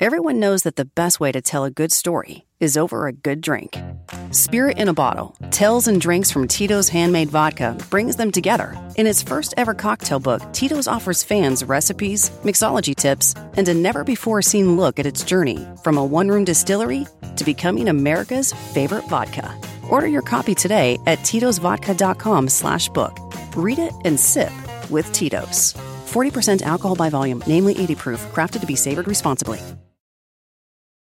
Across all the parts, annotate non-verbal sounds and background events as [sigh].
everyone knows that the best way to tell a good story is over a good drink. Spirit in a Bottle, Tales and Drinks from Tito's Handmade Vodka brings them together. In its first ever cocktail book, Tito's offers fans recipes, mixology tips, and a never before seen look at its journey from a one room distillery to becoming America's favorite vodka. Order your copy today at titosvodka.com slash book. Read it and sip with Tito's. 40% alcohol by volume, namely 80 proof, crafted to be savored responsibly.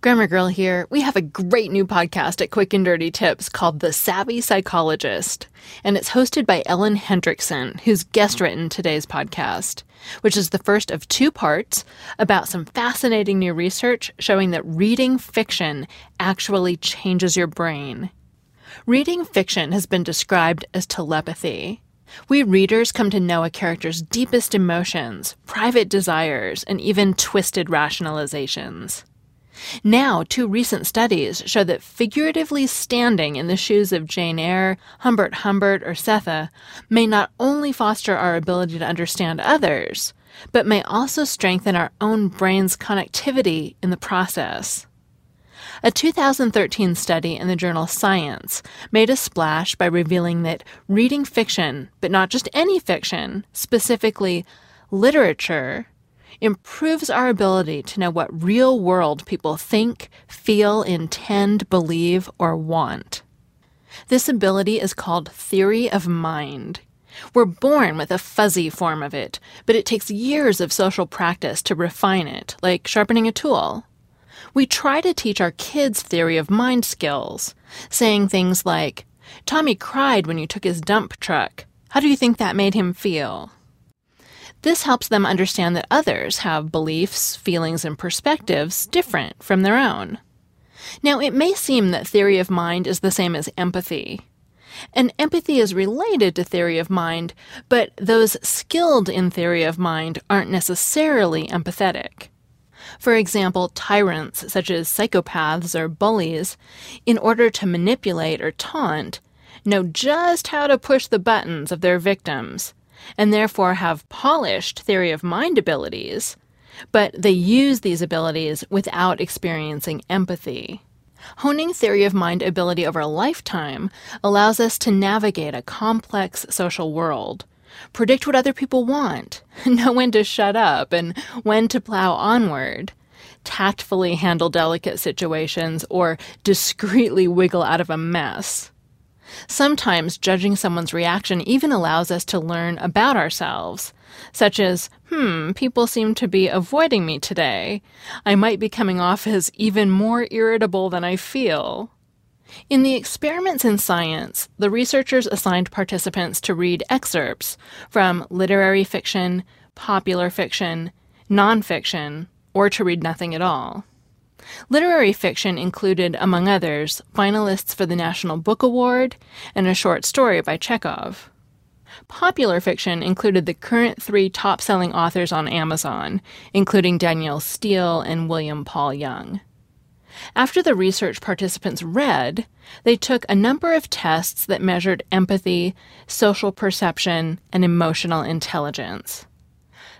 Grammar Girl here. We have a great new podcast at Quick and Dirty Tips called The Savvy Psychologist, and it's hosted by Ellen Hendriksen, who's guest written today's podcast, which is the first of two parts about some fascinating new research showing that reading fiction actually changes your brain. Reading fiction has been described as telepathy. We readers come to know a character's deepest emotions, private desires, and even twisted rationalizations. Now, two recent studies show that figuratively standing in the shoes of Jane Eyre, Humbert Humbert, or Sethe may not only foster our ability to understand others, but may also strengthen our own brain's connectivity in the process. A 2013 study in the journal Science made a splash by revealing that reading fiction, but not just any fiction, specifically literature, improves our ability to know what real world people think, feel, intend, believe, or want. This ability is called theory of mind. We're born with a fuzzy form of it, but it takes years of social practice to refine it, like sharpening a tool. We try to teach our kids theory of mind skills, saying things like, Tommy cried when you took his dump truck. How do you think that made him feel? This helps them understand that others have beliefs, feelings, and perspectives different from their own. Now, it may seem that theory of mind is the same as empathy. And empathy is related to theory of mind, but those skilled in theory of mind aren't necessarily empathetic. For example, tyrants, such as psychopaths or bullies, in order to manipulate or taunt, know just how to push the buttons of their victims and therefore have polished theory of mind abilities, but they use these abilities without experiencing empathy. Honing theory of mind ability over a lifetime allows us to navigate a complex social world, predict what other people want, [laughs] know when to shut up and when to plow onward, tactfully handle delicate situations, or discreetly wiggle out of a mess. Sometimes judging someone's reaction even allows us to learn about ourselves, such as, hmm, people seem to be avoiding me today. I might be coming off as even more irritable than I feel. In the experiments in science, the researchers assigned participants to read excerpts from literary fiction, popular fiction, nonfiction, or to read nothing at all. Literary fiction included, among others, finalists for the National Book Award and a short story by Chekhov. Popular fiction included the current three top selling authors on Amazon, including Danielle Steel and William Paul Young. After the research participants read, they took a number of tests that measured empathy, social perception, and emotional intelligence.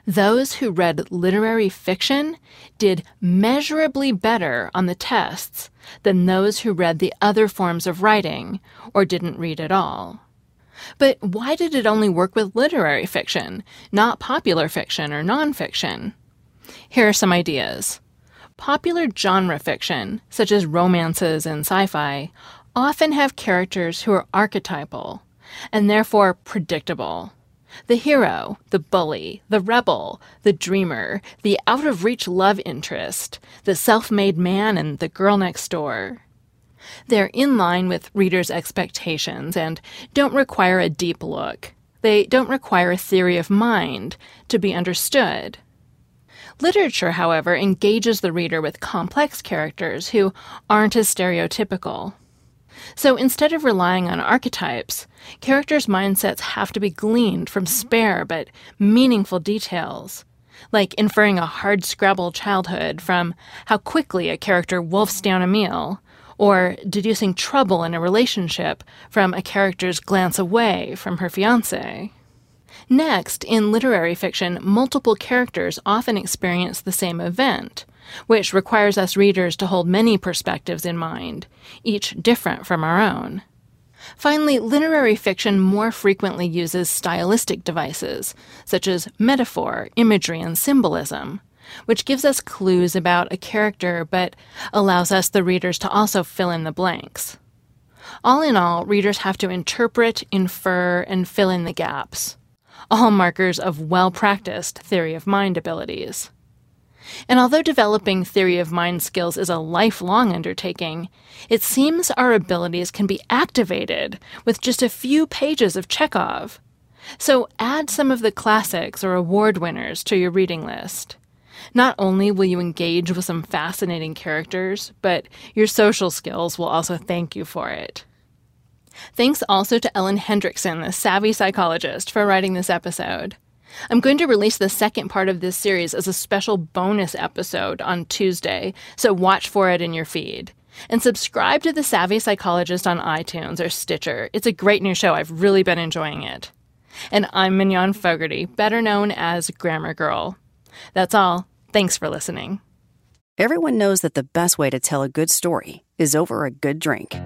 Those who read literary fiction did measurably better on the tests than those who read the other forms of writing or didn't read at all. But why did it only work with literary fiction, not popular fiction or nonfiction? Here are some ideas. Popular genre fiction, such as romances and sci fi, often have characters who are archetypal and therefore predictable. The hero, the bully, the rebel, the dreamer, the out of reach love interest, the self made man, and the girl next door. They're in line with readers' expectations and don't require a deep look. They don't require a theory of mind to be understood. Literature, however, engages the reader with complex characters who aren't as stereotypical. So instead of relying on archetypes, characters' mindsets have to be gleaned from spare but meaningful details, like inferring a hard scrabble childhood from how quickly a character wolfs down a meal, or deducing trouble in a relationship from a character's glance away from her fiance. Next, in literary fiction, multiple characters often experience the same event, which requires us readers to hold many perspectives in mind, each different from our own. Finally, literary fiction more frequently uses stylistic devices, such as metaphor, imagery, and symbolism, which gives us clues about a character but allows us, the readers, to also fill in the blanks. All in all, readers have to interpret, infer, and fill in the gaps, all markers of well practiced theory of mind abilities. And although developing theory of mind skills is a lifelong undertaking, it seems our abilities can be activated with just a few pages of Chekhov. So add some of the classics or award winners to your reading list. Not only will you engage with some fascinating characters, but your social skills will also thank you for it. Thanks also to Ellen Hendriksen, the savvy psychologist, for writing this episode. I'm going to release the second part of this series as a special bonus episode on Tuesday, so watch for it in your feed. And subscribe to The Savvy Psychologist on iTunes or Stitcher. It's a great new show. I've really been enjoying it. And I'm Mignon Fogarty, better known as Grammar Girl. That's all. Thanks for listening. Everyone knows that the best way to tell a good story is over a good drink.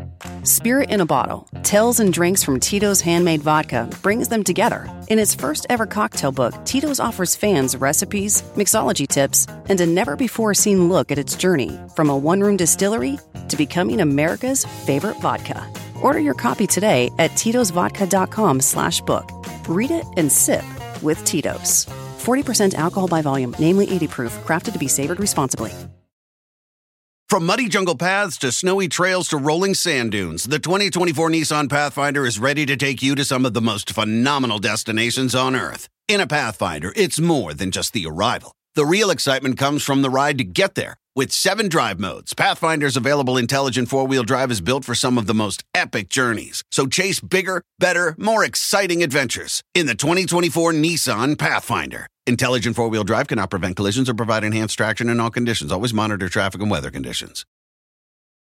Spirit in a Bottle, Tales and Drinks from Tito's Handmade Vodka brings them together. In its first ever cocktail book, Tito's offers fans recipes, mixology tips, and a never before seen look at its journey from a one room distillery to becoming America's favorite vodka. Order your copy today at titosvodka.com slash book. Read it and sip with Tito's. 40% alcohol by volume, namely 80 proof, crafted to be savored responsibly. From muddy jungle paths to snowy trails to rolling sand dunes, the 2024 Nissan Pathfinder is ready to take you to some of the most phenomenal destinations on Earth. In a Pathfinder, it's more than just the arrival. The real excitement comes from the ride to get there. With seven drive modes, Pathfinder's available intelligent four wheel drive is built for some of the most epic journeys. So chase bigger, better, more exciting adventures in the 2024 Nissan Pathfinder. Intelligent four wheel drive cannot prevent collisions or provide enhanced traction in all conditions. Always monitor traffic and weather conditions.